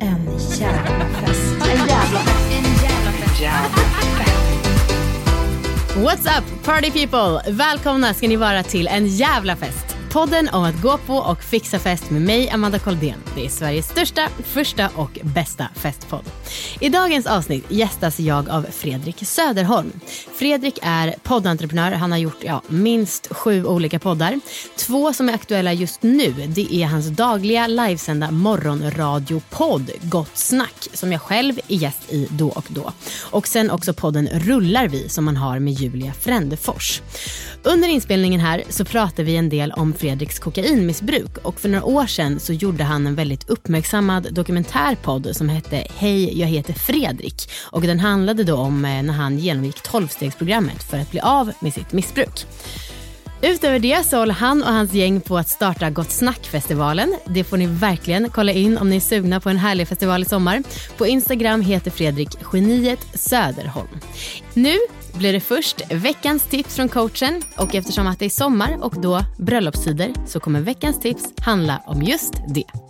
En jävla fest. En jävla What's up party people! Välkomna ska ni vara till en jävla fest. Podden om att gå på och fixa fest med mig, Amanda Koldén. Det är Sveriges största, första och bästa festpodd. I dagens avsnitt gästas jag av Fredrik Söderholm. Fredrik är poddentreprenör. Han har gjort ja, minst sju olika poddar. Två som är aktuella just nu det är hans dagliga livesända morgonradiopodd Gott snack som jag själv är gäst i då och då. Och sen också podden Rullar vi som han har med Julia Frändefors. Under inspelningen här så pratar vi en del om Fredriks kokainmissbruk och för några år sedan så gjorde han en väldigt uppmärksammad dokumentärpodd som hette Hej, jag heter Fredrik och den handlade då om eh, när han genomgick tolvstegsprogrammet för att bli av med sitt missbruk. Utöver det så håller han och hans gäng på att starta Gott Snack-festivalen. Det får ni verkligen kolla in om ni är sugna på en härlig festival i sommar. På Instagram heter Fredrik Geniet Söderholm. Nu blir det först veckans tips från coachen och eftersom att det är sommar och då bröllopstider så kommer veckans tips handla om just det.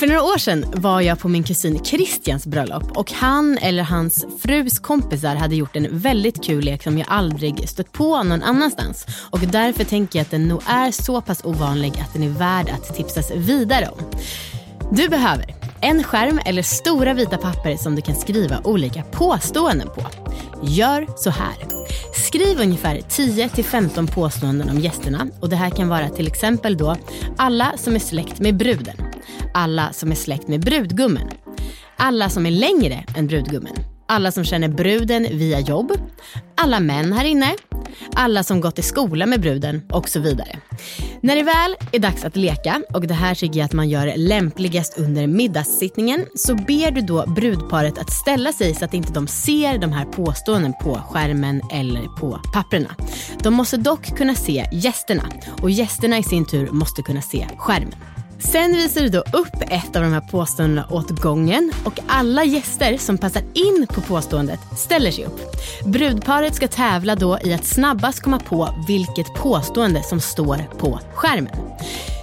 För några år sedan var jag på min kusin Christians bröllop och han eller hans frus kompisar hade gjort en väldigt kul lek som jag aldrig stött på någon annanstans. Och därför tänker jag att den nog är så pass ovanlig att den är värd att tipsas vidare om. Du behöver en skärm eller stora vita papper som du kan skriva olika påståenden på. Gör så här. Skriv ungefär 10-15 påståenden om gästerna och det här kan vara till exempel då alla som är släkt med bruden, alla som är släkt med brudgummen, alla som är längre än brudgummen, alla som känner bruden via jobb, alla män här inne, alla som gått i skola med bruden och så vidare. När det väl är dags att leka, och det här tycker jag att man gör lämpligast under middagssittningen, så ber du då brudparet att ställa sig så att inte de ser de här påståenden på skärmen eller på papperna. De måste dock kunna se gästerna och gästerna i sin tur måste kunna se skärmen. Sen visar du då upp ett av de här påståendena åt gången och alla gäster som passar in på påståendet ställer sig upp. Brudparet ska tävla då i att snabbast komma på vilket påstående som står på skärmen.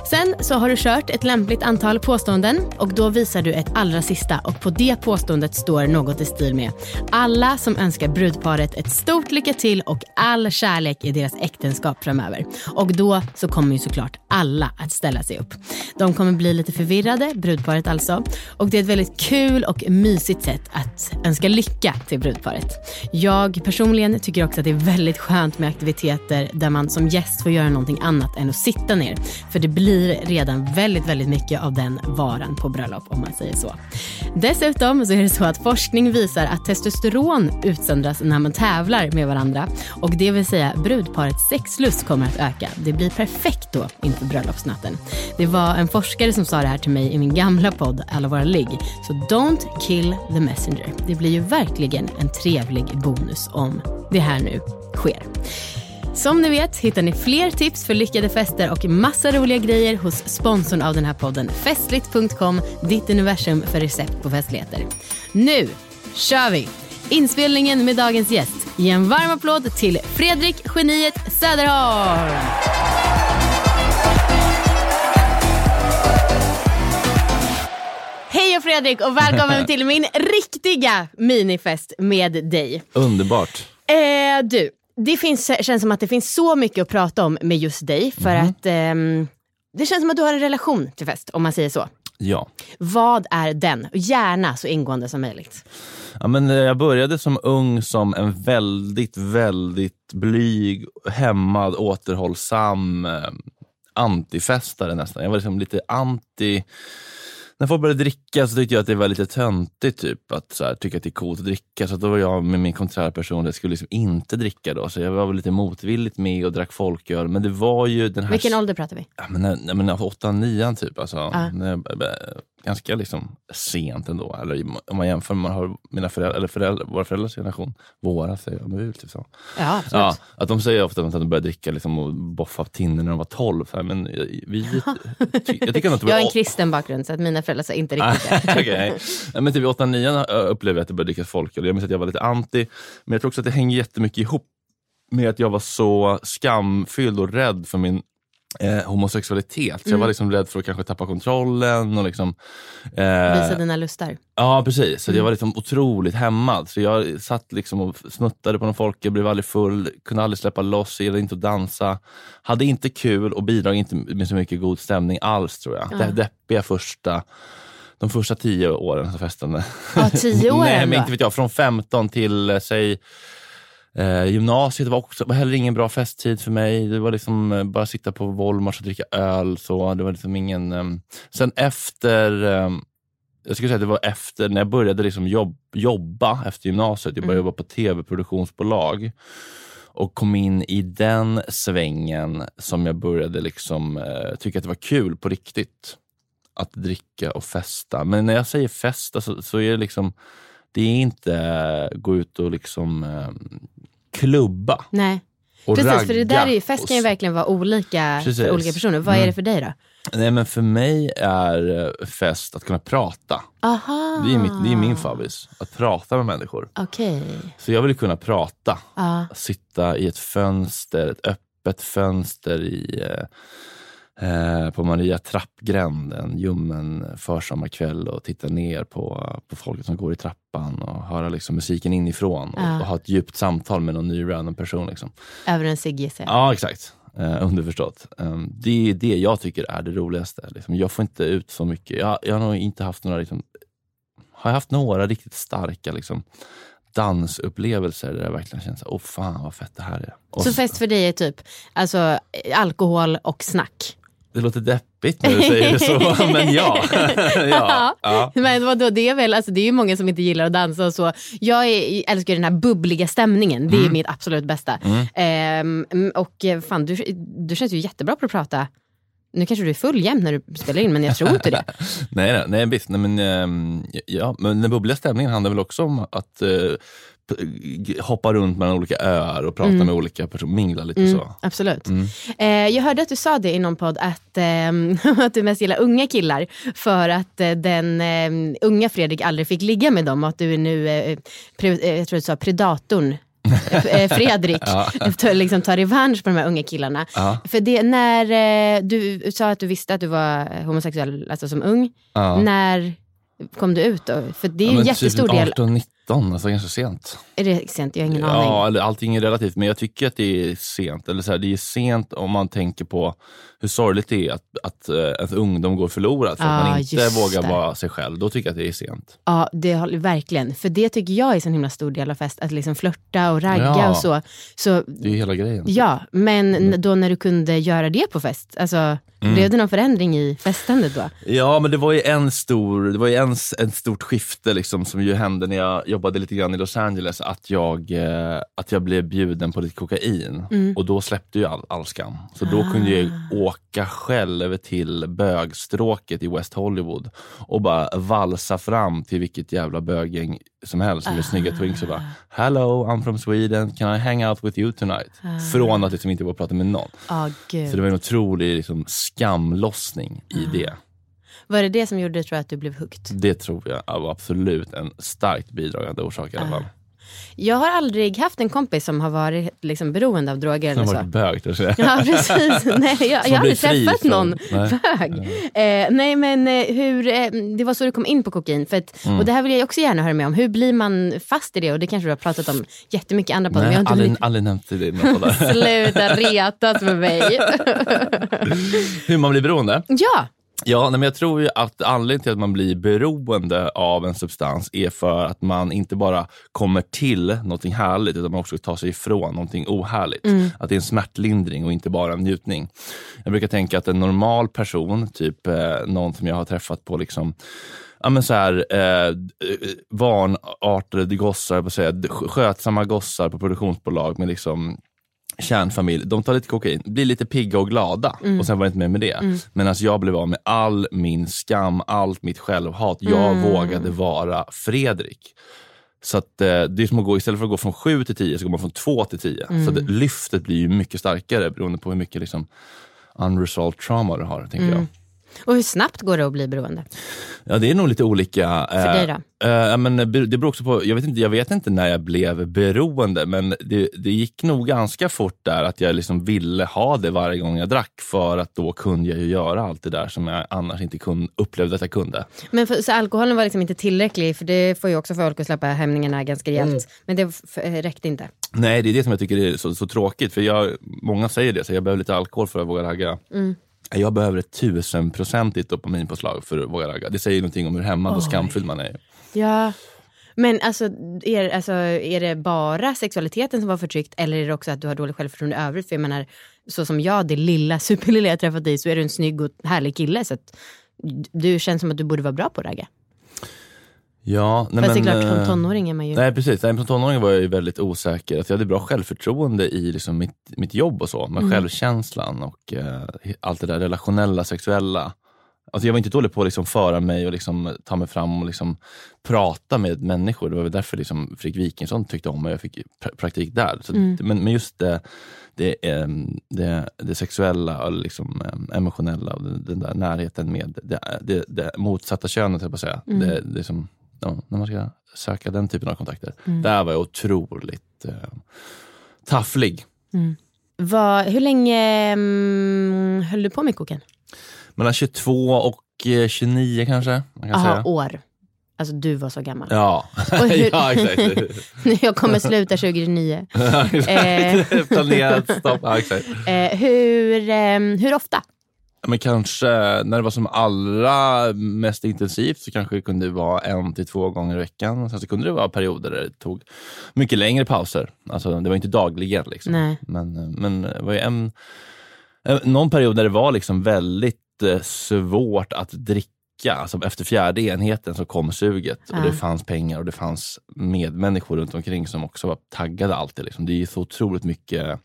Sen så har du kört ett lämpligt antal påståenden och då visar du ett allra sista och på det påståendet står något i stil med alla som önskar brudparet ett stort lycka till och all kärlek i deras äktenskap framöver. Och då så kommer ju såklart alla att ställa sig upp. De kommer bli lite förvirrade, brudparet alltså. Och det är ett väldigt kul och mysigt sätt att önska lycka till brudparet. Jag personligen tycker också att det är väldigt skönt med aktiviteter där man som gäst får göra någonting annat än att sitta ner. För det blir blir redan väldigt, väldigt mycket av den varan på bröllop om man säger så. Dessutom så är det så att forskning visar att testosteron utsöndras när man tävlar med varandra och det vill säga brudparets sexlust kommer att öka. Det blir perfekt då inför bröllopsnatten. Det var en forskare som sa det här till mig i min gamla podd Alla våra ligg. Så don't kill the messenger. Det blir ju verkligen en trevlig bonus om det här nu sker. Som ni vet hittar ni fler tips för lyckade fester och massa roliga grejer hos sponsorn av den här podden Festligt.com, ditt universum för recept på festligheter. Nu kör vi! Inspelningen med dagens gäst. Ge en varm applåd till Fredrik Geniet Söderholm! Hej och Fredrik och välkommen till min riktiga minifest med dig. Underbart. Eh, du, det finns, känns som att det finns så mycket att prata om med just dig. För Mhm. att ehm, Det känns som att du har en relation till fest, om man säger så. Ja. Vad är den? Gärna så ingående som möjligt. Ja, men eh, jag började som ung som en väldigt, väldigt blyg, hämmad, återhållsam eh, antifestare nästan. Jag var liksom lite anti när folk började dricka så tyckte jag att det var lite töntigt typ, att så här, tycka att det är coolt att dricka. Så då var jag med min konträra person, jag skulle liksom inte dricka då. Så jag var väl lite motvilligt med och drack folköl. Men det var ju den här... Vilken ålder pratar vi? Ja, men, när- men, åtta, nian typ. Alltså, Ja. när jag- ganska liksom sent ändå. Eller om man jämför med mina föräldrar, eller föräldrar, våra föräldrars generation. Våra säger jag, väl typ så. Ja, absolut. Ja, att de säger ofta att de började dricka liksom, och boffa tinner när de var 12. Så här, men vi, ty, jag tycker att Jag har en kristen bakgrund så att mina föräldrar sa inte riktigt det. Nej, Men typ i 8 9 upplevde jag att det började drickas folköl. Jag minns att jag var lite anti. Men jag tror också att det hänger jättemycket ihop med att jag var så skamfylld och rädd för min eh, homosexualitet. Så jag var liksom rädd för att kanske tappa kontrollen. Och liksom, eh, Visa dina lustar. Ja, precis. Så jag var liksom otroligt hämmad. Så jag satt liksom och snuttade på någon folke, blev aldrig full, kunde aldrig släppa loss, gillade inte att dansa. Hade inte kul och bidrog inte med så mycket god stämning alls tror jag. Det deppiga första, de första tio åren som festande. Ja, tio år Nej, men inte vet jag. Från 15 till, eh, säg, Eh, gymnasiet var också var heller ingen bra festtid för mig. Det var liksom eh, bara sitta på Volmars och dricka öl. Så det var liksom ingen... ehm. Sen efter, ehm, jag skulle säga att det var efter, när jag började liksom jobb, jobba efter gymnasiet. Jag började jobba på tv-produktionsbolag och kom in i den svängen som jag började liksom eh, tycka att det var kul på riktigt. Att dricka och festa. Men när jag säger festa så, så är det liksom, det är inte eh, gå ut och liksom eh, klubba Nej. och Precis, för det där är ju, fest kan ju verkligen vara olika Precis. för olika personer. Vad är Mm. det för dig då? Nej men för mig är eh, fest att kunna prata. Aha. Det är, mitt, det är min favorit. Att prata med människor. Okej. Så jag vill kunna prata. Ja. Sitta i ett fönster, ett öppet fönster i, eh, på Maria trappgränd en ljummen försommarkväll och titta ner på, på folket som går i trappan och höra liksom musiken inifrån och, Ja. och ha ett djupt samtal med någon ny random person. Liksom. Över en cigg gissar jag. Ja, exakt. Eh, underförstått. Um, det är det jag tycker är det roligaste. Liksom. Jag får inte ut så mycket. Jag, jag har nog inte haft några, liksom, har jag haft några riktigt starka liksom, dansupplevelser där jag verkligen känner åh fan vad fett det här är. Och Så fest för dig är typ alltså, alkohol och snack? Det låter deppigt när du säger det så, men ja. ja, ja. Men vadå, det är väl, alltså det är ju många som inte gillar att dansa och så. Jag är, älskar den här bubbliga stämningen, det är mitt absolut bästa. Ehm, och eh, fan, du, du känns ju jättebra på att prata. Nu kanske du är full jämt när du spelar in, men jag tror inte det. Nej, nej, nej visst. Nej, men, ehm, ja, men den bubbliga stämningen handlar väl också om att g- hoppa runt mellan olika öar och prata med olika personer, mingla lite så. Absolut. Eh, jag hörde att du sa det i någon podd att, ehm, att du mest gillar unga killar för att eh, den eh, unga Fredrik aldrig fick ligga med dem och att du är nu, eh, pre, eh, jag tror du sa predatorn eh, Fredrik tar, liksom, tar revansch på de här unga killarna. Ja. För det, när eh, du sa att du visste att du var homosexuell alltså som ung, Ja. när kom du ut då? För det är Ja, en men jättestor typ del. 18, 19, alltså ganska sent. Är det sent? Jag har ingen aning. Ja, eller allting är relativt, men jag tycker att det är sent. Eller så här, det är sent om man tänker på hur sorgligt det är att, att eh, ens ungdom går förlorad för att Ja, man inte just vågar det. vara sig själv. Då tycker jag att det är sent. Ja, det håller verkligen. För det tycker jag är en så himla stor del av fest. Att liksom flörta och ragga Ja. och så. så Det är hela grejen. ja, men n- då när du kunde göra det på fest, alltså, Mm. blev det någon förändring i festandet då? Ja, men det var ju en stor, det var ju en, ett stort skifte liksom, som ju hände när jag jobbade lite grann i Los Angeles. Att jag, eh, att jag blev bjuden på lite kokain. Och då släppte ju all, all skam. Så då kunde jag åka själv till bögstråket i West Hollywood och bara valsa fram till vilket jävla böggäng som helst med snygga twinks och bara Hello, I'm from Sweden, can I hang out with you tonight? Från att liksom inte vara prata med någon. Gud. Så det var en otrolig liksom, skamlossning i det. Var det det som gjorde tror jag, att du blev hooked? Det tror jag var absolut en starkt bidragande orsak i alla fall. Jag har aldrig haft en kompis som har varit liksom, beroende av droger. Som Eller varit bög. jag. Ja, precis. Nej, jag, Som jag har aldrig träffat från- någon Nej. bög. Eh, nej, men eh, hur, eh, det var så du kom in på kokain. För att, Mm. Och det här vill jag också gärna höra med om. Hur blir man fast i det? Och det kanske du har pratat om jättemycket i andra poddar. Nej, jag har inte aldrig, blivit- aldrig nämnt det i. Sluta retas med mig. Hur man blir beroende? ja, Ja, men jag tror ju att anledningen till att man blir beroende av en substans är för att man inte bara kommer till någonting härligt utan man också tar sig ifrån någonting ohärligt. Att det är en smärtlindring och inte bara en njutning. Jag brukar tänka att en normal person, typ eh, någon som jag har träffat på liksom Ja, men så här, eh, vanartade gossar, på säga, skötsamma gossar på produktionsbolag med liksom kärnfamilj, de tar lite kokain, blir lite pigga och glada och sen var det inte mer med det. Medan jag blev av med all min skam, allt mitt självhat. Jag vågade vara Fredrik. Så att, eh, det är som att gå, istället för att gå från 7 till 10 så går man från 2 till 10. Så det, lyftet blir ju mycket starkare beroende på hur mycket liksom, unresolved trauma du har. tänker jag. Och hur snabbt går det att bli beroende? Ja, det är nog lite olika. För dig då? Eh, ja, men det beror också på, jag vet, inte, jag vet inte när jag blev beroende, men det, det gick nog ganska fort där att jag liksom ville ha det varje gång jag drack, för att då kunde jag ju göra allt det där som jag annars inte kunde, upplevde att jag kunde. Men för, så alkoholen var liksom inte tillräcklig, för det får ju också folk att släppa hämningarna ganska rejält. Mm. Men det f- eh, räckte inte. Nej, det är det som jag tycker är så, så tråkigt, för jag, många säger det, så jag behöver lite alkohol för att våga ragga. Jag behöver ett tusenprocentigt dopaminpåslag för att våga ragga. Det säger någonting om hur hämmad och skamfylld man är. Ja. Men alltså är, alltså, är det bara sexualiteten som var förtryckt eller är det också att du har dåligt självförtroende i övrigt? För jag menar, så som jag, det lilla, superlilla jag träffat dig, så är du en snygg och härlig kille. Så att du känns som att du borde vara bra på att ragga. Ja, nej, Fast det är men, klart, som eh, tonåring är man ju... Nej precis, nej, som tonåring var jag ju väldigt osäker. Alltså, jag hade bra självförtroende i liksom mitt, mitt jobb och så, men självkänslan och eh, allt det där relationella, sexuella. Alltså, jag var inte dålig på att liksom föra mig och liksom ta mig fram och liksom prata med människor. Det var väl därför liksom Fredrik Wikingsson tyckte om mig. Jag fick pra- praktik där. Så, men, men just det, det, det, det sexuella och liksom, emotionella och den, den där närheten med det, det, det motsatta könet, jag på att säga. Det, det är som, ja, när man ska söka den typen av kontakter. Där var jag otroligt eh, tafflig. Vad- hur länge mm, höll du på med koken? Mellan 22 och eh, 29 kanske. Man kan Jaha, säga. år. Alltså du var så gammal. Ja. Hur- ja, exakt. jag kommer sluta 2029. Ja, exakt. Planerat stopp. Ja, exakt. Eh, hur, ehm, hur ofta? Men kanske när det var som allra mest intensivt så kanske det kunde vara en till två gånger i veckan. Sen så kunde det vara perioder där det tog mycket längre pauser. Alltså, det var inte dagligen. Liksom. Nej. Men, men det var ju en, eh, någon period där det var liksom väldigt eh, svårt att dricka. Alltså efter fjärde enheten så kom suget och Ja. det fanns pengar och det fanns medmänniskor runt omkring som också var taggade alltid. Liksom. Det är så otroligt mycket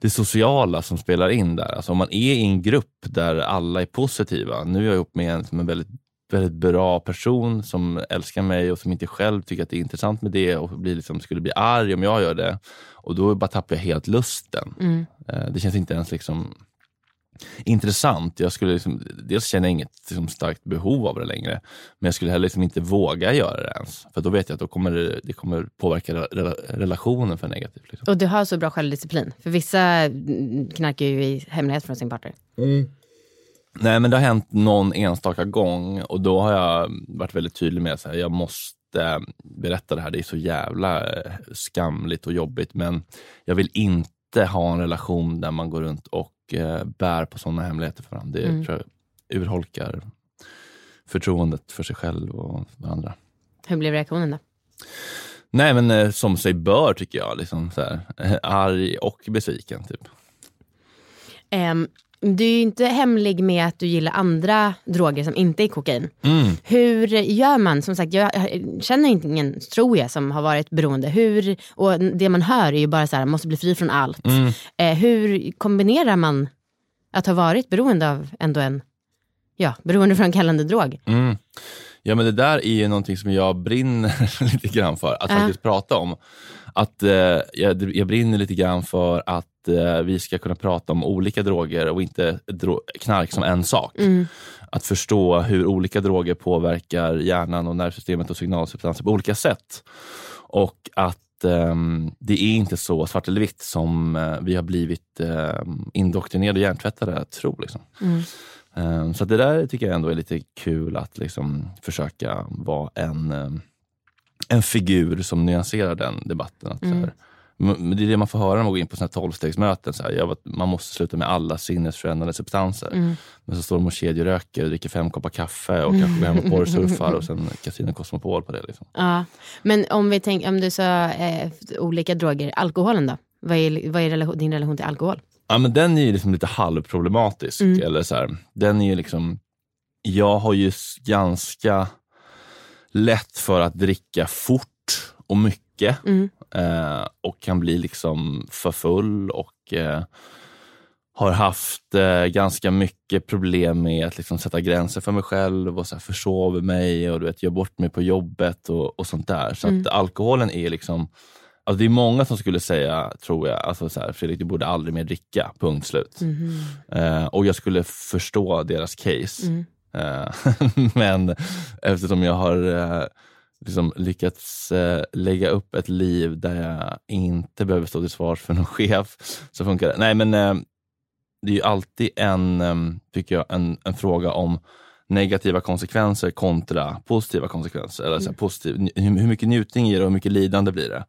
det sociala som spelar in där. Alltså om man är i en grupp där alla är positiva. Nu är jag ihop med en som är väldigt, väldigt bra person som älskar mig och som inte själv tycker att det är intressant med det och blir liksom, skulle bli arg om jag gör det. Och då bara tappar jag helt lusten. Mm. Eh, Det känns inte ens liksom intressant. Jag skulle liksom, dels känner jag inget liksom, starkt behov av det längre, men jag skulle heller liksom inte våga göra det ens. För då vet jag att då kommer det, det kommer påverka rela- relationen för negativt. Liksom. Och du har så bra självdisciplin. För vissa mm, knarkar ju i hemlighet från sin partner. Nej, men det har hänt någon enstaka gång och då har jag varit väldigt tydlig med att jag måste berätta det här. Det är så jävla eh, skamligt och jobbigt, men jag vill inte ha en relation där man går runt och eh, bär på sådana hemligheter för varandra. Det Mm. tror jag urholkar förtroendet för sig själv och varandra. Hur blev reaktionen då? Nej, men eh, som sig bör tycker jag. Liksom, så här, arg och besviken. Typ. Ehm, du är ju inte hemlig med att du gillar andra droger som inte är kokain. Mm. Hur gör man? Som sagt, jag känner inte ingen, tror jag, som har varit beroende. Hur, och det man hör är ju bara så här, måste bli fri från allt. Mm. Eh, hur kombinerar man att ha varit beroende av ändå en ja, beroendeframkallande drog? Mm. Ja men det där är ju någonting som jag brinner lite grann för att Ja. faktiskt prata om. Att eh, jag, jag brinner lite grann för att eh, vi ska kunna prata om olika droger och inte dro- knark som en sak. Mm. Att förstå hur olika droger påverkar hjärnan och nervsystemet och signalsubstanser på olika sätt. Och att ehm, det är inte så svart eller vitt som eh, vi har blivit eh, indoktrinerade och hjärntvättade att tro. Liksom. Mm. Ehm, så det där tycker jag ändå är lite kul att liksom försöka vara en, ehm, en figur som nyanserar den debatten. Att, så här, m- det är det man får höra när man går in på såna här tolvstegsmöten. Så här, jag, man måste sluta med alla sinnesförändrande substanser. Men så står de och kedjeröker och dricker fem koppar kaffe och kanske går hem och porrsurfar och sen Casino Cosmopol på det. Liksom. Ja. Men om vi tänker, om du sa eh, olika droger, alkoholen då? Vad är, vad är relation, din relation till alkohol? Ja, men den är ju liksom lite halvproblematisk. Eller så här, den är liksom, jag har ju ganska lätt för att dricka fort och mycket. Eh, och kan bli liksom för full och eh, har haft eh, ganska mycket problem med att liksom sätta gränser för mig själv och så här försover mig och du vet, gör bort mig på jobbet och, och sånt där. Så att alkoholen är liksom Alltså det är många som skulle säga, tror jag, alltså så här, Fredrik du borde aldrig mer dricka, punkt slut. Eh, och jag skulle förstå deras case. Eh, men eftersom jag har eh, liksom lyckats eh, lägga upp ett liv där jag inte behöver stå till svars för någon chef, så funkar det. Nej men eh, det är ju alltid en, eh, tycker jag, en, en fråga om negativa konsekvenser kontra positiva konsekvenser. Eller så här, positiv, hur, mycket njutning ger det och hur mycket lidande blir det?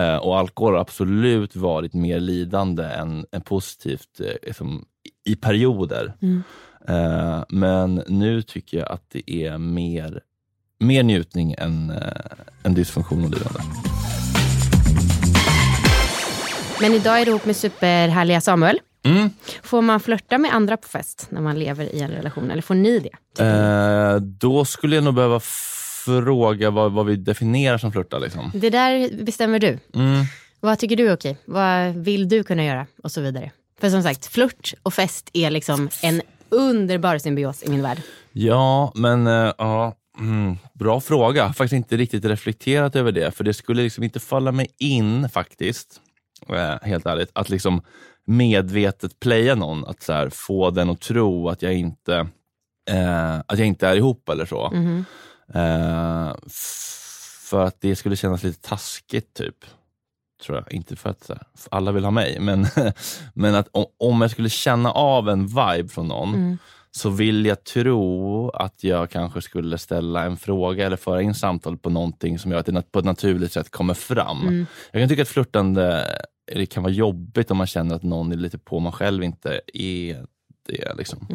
Eh, och alkohol har absolut varit mer lidande än, än positivt eh, liksom, i, i perioder. Eh, men nu tycker jag att det är mer, mer njutning än, eh, än dysfunktion och lidande. Men idag är du ihop med superhärliga Samuel. Mm. Får man flörta med andra på fest när man lever i en relation? Eller får ni det? Eh, då skulle jag nog behöva fråga vad, vad vi definierar som flörta. Liksom. Det där bestämmer du. Mm. Vad tycker du är okej? Vad vill du kunna göra? Och så vidare. För som sagt, flört och fest är liksom en underbar symbios i min värld. Ja, men eh, ja, mm, bra fråga. Faktiskt inte riktigt reflekterat över det. För det skulle liksom inte falla mig in faktiskt, eh, helt ärligt, att liksom medvetet playa någon. Att så här, få den att tro att jag inte, eh, att jag inte är ihop eller så. Eh, f- för att det skulle kännas lite taskigt typ. Tror jag. Inte för att alla vill ha mig, men, men att om, om jag skulle känna av en vibe från någon så vill jag tro att jag kanske skulle ställa en fråga eller föra in samtal på någonting som gör att det på ett naturligt sätt kommer fram. Jag kan tycka att flörtande det kan vara jobbigt om man känner att någon är lite på man själv inte är det. Liksom.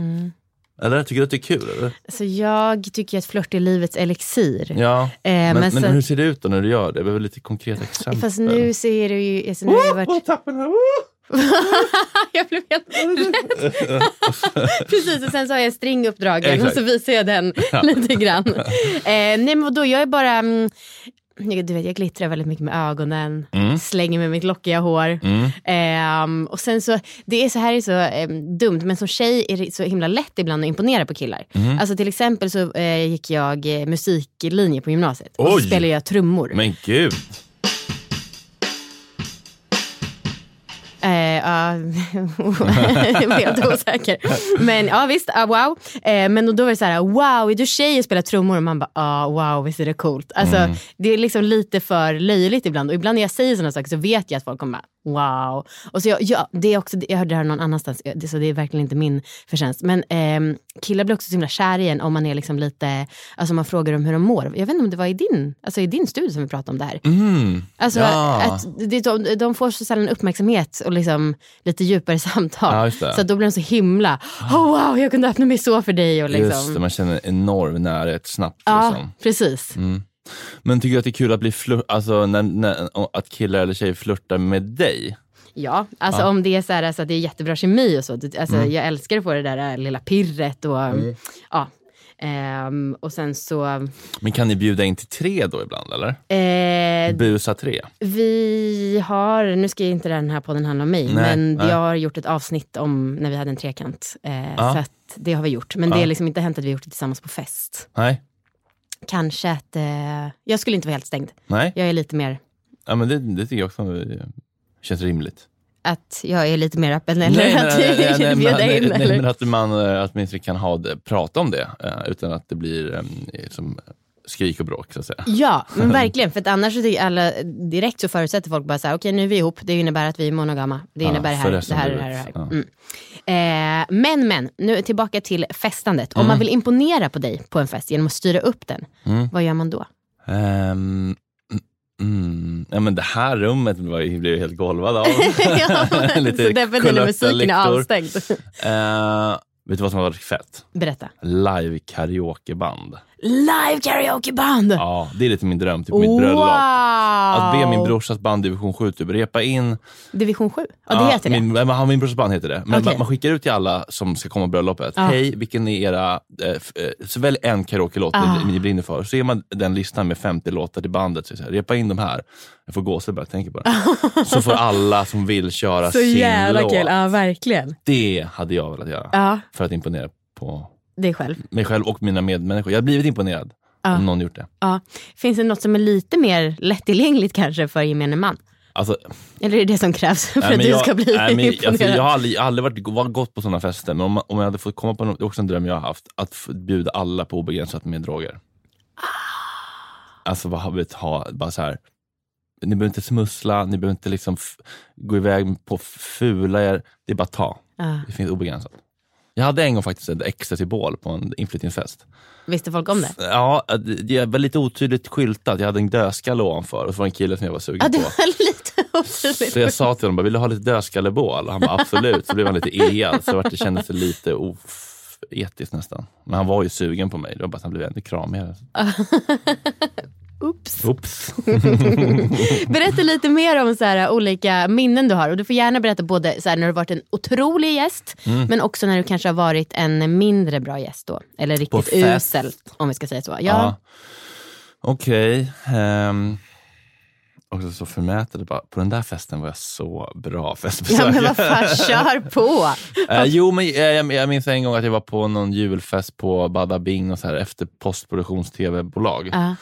Eller tycker du att det är kul? Eller? Så jag tycker att flört är livets elixir. Ja. Eh, men, men men, sen- hur ser det ut då när du gör det? Det behöver lite konkreta exempel. Fast nu ser du ju... Alltså nu har jag varit... jag blev helt rädd. Precis, och sen så har jag stringuppdragen och Exakt. så visar jag den lite grann. Eh, nej men vadå, jag är bara... Mm, du vet, jag glittrar väldigt mycket med ögonen, slänger med mitt lockiga hår. Ehm, och sen så, det är så här är så ehm, dumt, men som tjej är det så himla lätt ibland att imponera på killar. Alltså till exempel så eh, gick jag eh, musiklinje på gymnasiet och så Oj. spelade jag trummor. Men gud. Ja, jag var helt osäker. Men ja visst, ja, wow. Eh, men då var det så här, wow, är du tjej och spelar trummor? Och man bara, ja wow, visst är det coolt. Alltså, Det är liksom lite för löjligt ibland. Och ibland när jag säger sådana saker så vet jag att folk kommer bara, wow. Och så jag, ja, det är också, jag hörde det här någon annanstans, så det är verkligen inte min förtjänst. Men ehm, killar blir också så himla kär i en om man är liksom lite, alltså man frågar dem hur de mår. Jag vet inte om det var i din, alltså i din studie som vi pratade om det här. Mm. Alltså, Ja. att det, de, de får så sällan uppmärksamhet och liksom lite djupare samtal. Ja, så då blir de så himla, oh, wow, jag kunde öppna mig så för dig. Och liksom. Just det, man känner enorm närhet snabbt. Ja, Liksom. precis. Men tycker du att det är kul att bli flört, alltså när, när, att killar eller tjejer flörtar med dig? Ja, alltså om det är så här, alltså, att det är jättebra kemi och så. Alltså, Mm. Jag älskar att få det där äh, lilla pirret och ja. Ehm, och sen så, Men kan ni bjuda in till tre då ibland eller? eh, Busa tre? vi har, nu ska inte den här podden handla om mig, Nej, men nej. jag har gjort ett avsnitt om när vi hade en trekant. Eh, Ja. Så att det har vi gjort, men det har liksom inte hänt att vi gjort det tillsammans på fest. Nej? Kanske att, eh, jag skulle inte vara helt stängd. Nej? Jag är lite mer, Ja, men det, det tycker jag också känns rimligt. Att jag är lite mer öppen eller att men- bjuda nej, in. nej, eller? men att man eh, att man kan ha prata om det eh, utan att det blir eh, som skrik och bråk så att säga. Ja, men verkligen. För att annars så tycker alla, direkt så förutsätter folk bara så här, okej nu är vi ihop, det innebär att vi är monogama. Det Ja, innebär här, det här, det här, det här. livet. Mm. Eh, men, men, nu tillbaka till festandet. Mm. Om man vill imponera på dig på en fest genom att styra upp den, Mm. vad gör man då? Ehm, mm. Ja, men det här rummet var blev jag helt golvad av. ja, Lite därför kulörta musiken är avstängd. Eh, vet du vad som har varit fett? Berätta. Live karaokeband. Live karaokeband! Ja, det är lite min dröm, typ mitt bröllop. Att be min Wow! brorsas band Division 7 typ, repa in Division 7? Ja, det heter det. Min, min brorsas band heter det. Men Okej. man, skickar ut till alla som ska komma på bröllopet. Ja. Hej, vilken är era... Eh, eh, så välj en karaoke-låt Ah. ni, ni brinner för. Så ger man den listan med 50 låtar till bandet. Så så här, repa in de här. Jag får gåshud bara jag tänker på det. så får alla som vill köra Så sin jävla låt. kul, ja verkligen. Det hade jag velat göra. Ja, För att imponera på är själv. mig själv och mina medmänniskor. Jag hade blivit imponerad Ja. om någon gjort det. Ja. Finns det något som är lite mer lättillgängligt kanske för gemene man? Alltså, Eller är det det som krävs för Nej, att du jag, ska bli nej, men, imponerad? alltså, Jag har aldrig, jag har aldrig varit, var gått på sådana fester, men om, om jag hade fått komma på något, det är också en dröm jag har haft, att bjuda alla på obegränsat med droger. Alltså vad vet, ha, bara så här. Ni behöver inte smussla, ni behöver inte liksom gå iväg på fula er. Det är bara ta. Ja. Det finns obegränsat. Jag hade en gång faktiskt ett ecstasy-bål på en inflyttningsfest. Visste folk om det? Ja, det var lite otydligt skyltat. Jag hade en dödskalle ovanför och så var det en kille som jag var sugen Ja, det på. var lite otydligt. Så jag sa till honom, vill du ha lite dödskallebål? Han bara, absolut. Så blev han lite ead, så det kändes lite oetiskt nästan. Men han var ju sugen på mig, det var bara att han blev ännu kramigare. Oops. Oops. Berätta lite mer om så här, olika minnen du har. Och Du får gärna berätta både så här, när du varit en otrolig gäst, Mm. men också när du kanske har varit en mindre bra gäst då. Eller riktigt uselt, om vi ska säga så. Ja. Ja. Okej. ehm, också så förmätet, bara, på den där festen var jag så bra Ja, festbesökare. men vad fan, kör på! Eh, jo, men eh, jag, jag minns en gång att jag var på någon julfest på Bada Bing och så här, efter postproduktions-tv-bolag. Ja.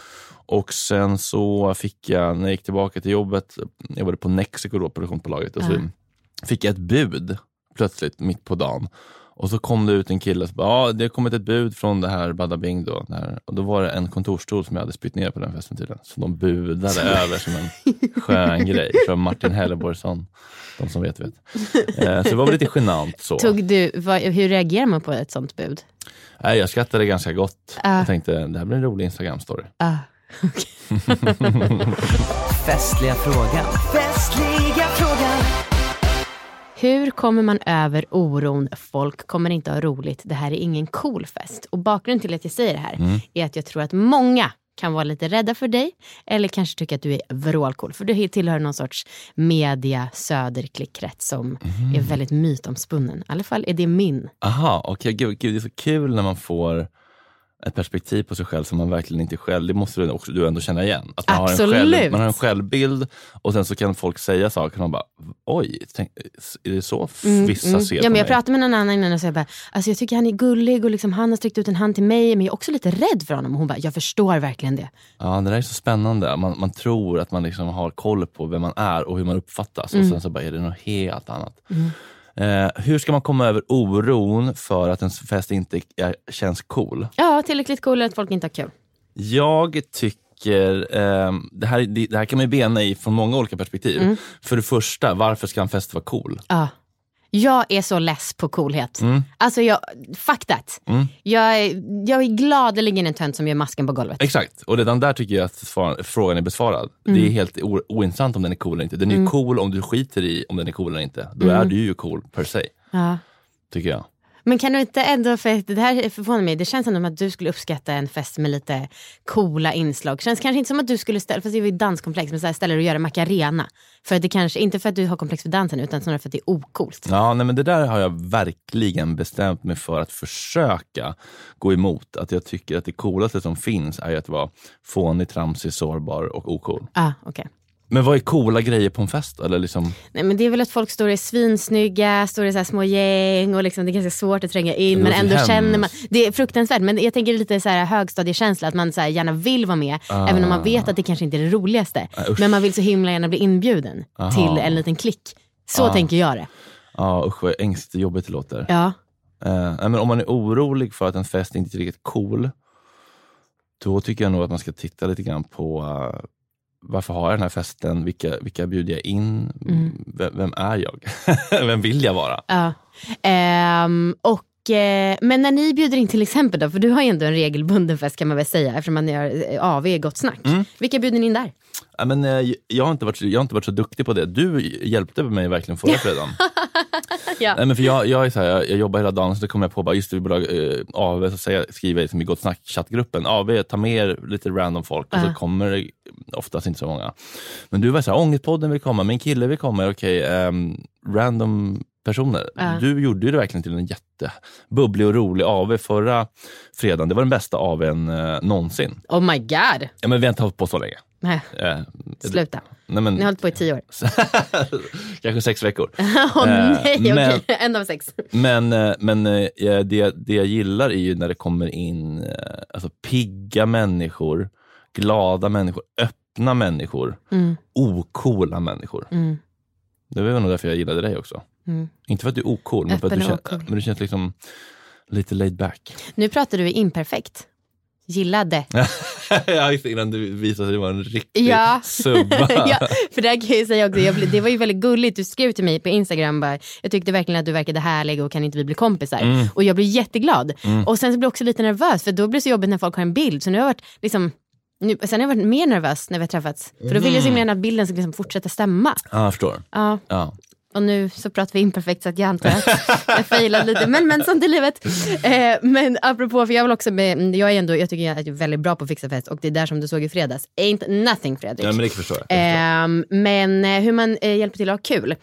Och sen så fick jag, när jag gick tillbaka till jobbet, jag jobbade på Nexico då, produktionsbolaget, och så fick jag ett bud plötsligt mitt på dagen. Och så kom det ut en kille och bara, ja det har kommit ett bud från det här Bada Bing då. Där. Och då var det en kontorsstol som jag hade spytt ner på den festen tydligen. Så de budade över som en skön grej. Från Martin Helleborgsson. De som vet vet. Eh, så det var väl lite genant så. Tog du, vad, hur reagerar man på ett sånt bud? Nej, jag skrattade ganska gott. Ah. Jag tänkte, det här blir en rolig Instagram-story. Ah. Festliga frågan. Festliga frågan. Hur kommer man över oron, folk kommer inte ha roligt, det här är ingen cool fest. Och bakgrunden till att jag säger det här Mm. är att jag tror att många kan vara lite rädda för dig eller kanske tycka att du är vrålcool. För du tillhör någon sorts media söderklickkrets som Mm. är väldigt mytomspunnen. I alla fall är det min. Aha, okej. Gud, gud, det är så kul när man får ett perspektiv på sig själv som man verkligen inte själv, det måste du, också, du ändå känna igen. Att man, har en, Absolut. själv, man har en självbild och sen så kan folk säga saker och man bara, oj, tänk, är det så vissa ser Ja, men jag mig? pratade med någon annan innan och sa bara, alltså jag tycker han är gullig och liksom han har sträckt ut en hand till mig men jag är också lite rädd för honom. Och hon bara, jag förstår verkligen det. Ja, det där är så spännande. Man, man tror att man liksom har koll på vem man är och hur man uppfattas Mm. och sen så bara är det något helt annat. Eh, hur ska man komma över oron för att en fest inte är, känns cool? Ja, tillräckligt cool att folk inte har kul. Jag tycker, ehm, det, här, det, det här kan man ju bena i från många olika perspektiv. Mm. För det första, varför ska en fest vara cool? Ja. Jag är så less på coolhet. Mm. Alltså jag, fuck that. Jag, är, jag är gladeligen en tönt som gör masken på golvet. Exakt, och redan där tycker jag att svar, frågan är besvarad. Mm. Det är helt o, ointressant om den är cool eller inte. Den är ju cool om du skiter i om den är cool eller inte. Då är du ju cool per se, Ja. tycker jag. Men kan du inte ändå, för det här förvånar mig, det känns som att du skulle uppskatta en fest med lite coola inslag. Känns kanske inte som att du skulle ställa, fast det är ju danskomplex, men så här, ställa dig och göra Macarena. För att det kanske, inte för att du har komplex för dansen utan snarare för att det är ocoolt. Ja, nej, men det där har jag verkligen bestämt mig för att försöka gå emot. Att jag tycker att det coolaste som finns är att vara fånig, tramsig, sårbar och ocool. Ah, okay. Men vad är coola grejer på en fest? Eller liksom, Nej, men det är väl att folk står och är svinsnygga, står i så små gäng och liksom, det är ganska svårt att tränga in. Men ändå hemskt. känner man, det är fruktansvärt men jag tänker lite så här högstadiekänsla att man så gärna vill vara med även om man vet att det kanske inte är det roligaste. men man vill så himla gärna bli inbjuden till en liten klick. Så tänker jag det. ja usch vad ängsligt och jobbigt det låter. Ja. Nej, men om man är orolig för att en fest inte är riktigt cool, då tycker jag nog att man ska titta lite grann på uh, varför har jag den här festen? Vilka, vilka bjuder jag in? Vem, vem är jag? vem vill jag vara? Ja. Ehm, och, eh, men när ni bjuder in till exempel då, för du har ju ändå en regelbunden fest kan man väl säga eftersom man gör eh, AV Gott Snack. Vilka bjuder ni in där? Ja, men, eh, jag, har inte varit, jag har inte varit så duktig på det. Du hjälpte mig verkligen förra fredagen. Ja. Nej, men för jag, jag, är så här, jag, jag jobbar hela dagen, så kommer jag på bara, just det, vi borde eh, AV, så säger, jag- skriver jag liksom i Gott Snack-chattgruppen, AV, ta med er lite random folk och Ja. så kommer det oftast inte så många. Men du var så här, Ångestpodden vill komma, min kille vill komma, okej, ehm, random personer. Ja. Du gjorde det verkligen till en jättebubblig och rolig AV förra fredagen. Det var den bästa AWn eh, någonsin. Oh my god. Ja, men vi har inte hållit på så länge. Nej, Eh, sluta. Nej, men, Ni har hållit på i tio år. kanske sex veckor. Eh, nej, men- En av sex. Men, eh, men eh, det, det jag gillar är ju när det kommer in alltså, pigga människor, glada människor, öppna människor, Mm. ocoola människor. Mm. Det var nog därför jag gillade dig också. Mm. Inte för att du är ocool, men för att du, ocool. men du känns liksom lite laid back. Nu pratar du i imperfekt. Gillade. ja, just innan du visade att det var en riktig Ja. subba. ja, för det här kan jag säga också, jag, blev- det var ju väldigt gulligt. Du skrev till mig på Instagram, bara, jag tyckte verkligen att du verkade härlig och kan inte vi bli kompisar? Mm. Och jag blev jätteglad. Och sen så blev jag också lite nervös, för då blir det så jobbigt när folk har en bild. Så nu har jag varit liksom, nu, sen har jag varit mer nervös när vi har träffats. För då vill jag så himla gärna att bilden ska liksom fortsätta stämma. Ja, jag förstår. Ja. Ja. Och nu så pratar vi imperfekt så att jag antar att jag failade lite. Men, men sånt är livet. Eh, men apropå, för jag vill också med, jag är ändå, jag tycker jag är väldigt bra på att fixa fest och det är där som du såg i fredags. Ain't nothing Fredrik. ja, men det förstår jag. Ehm, men eh, hur man eh, hjälper till att ha kul.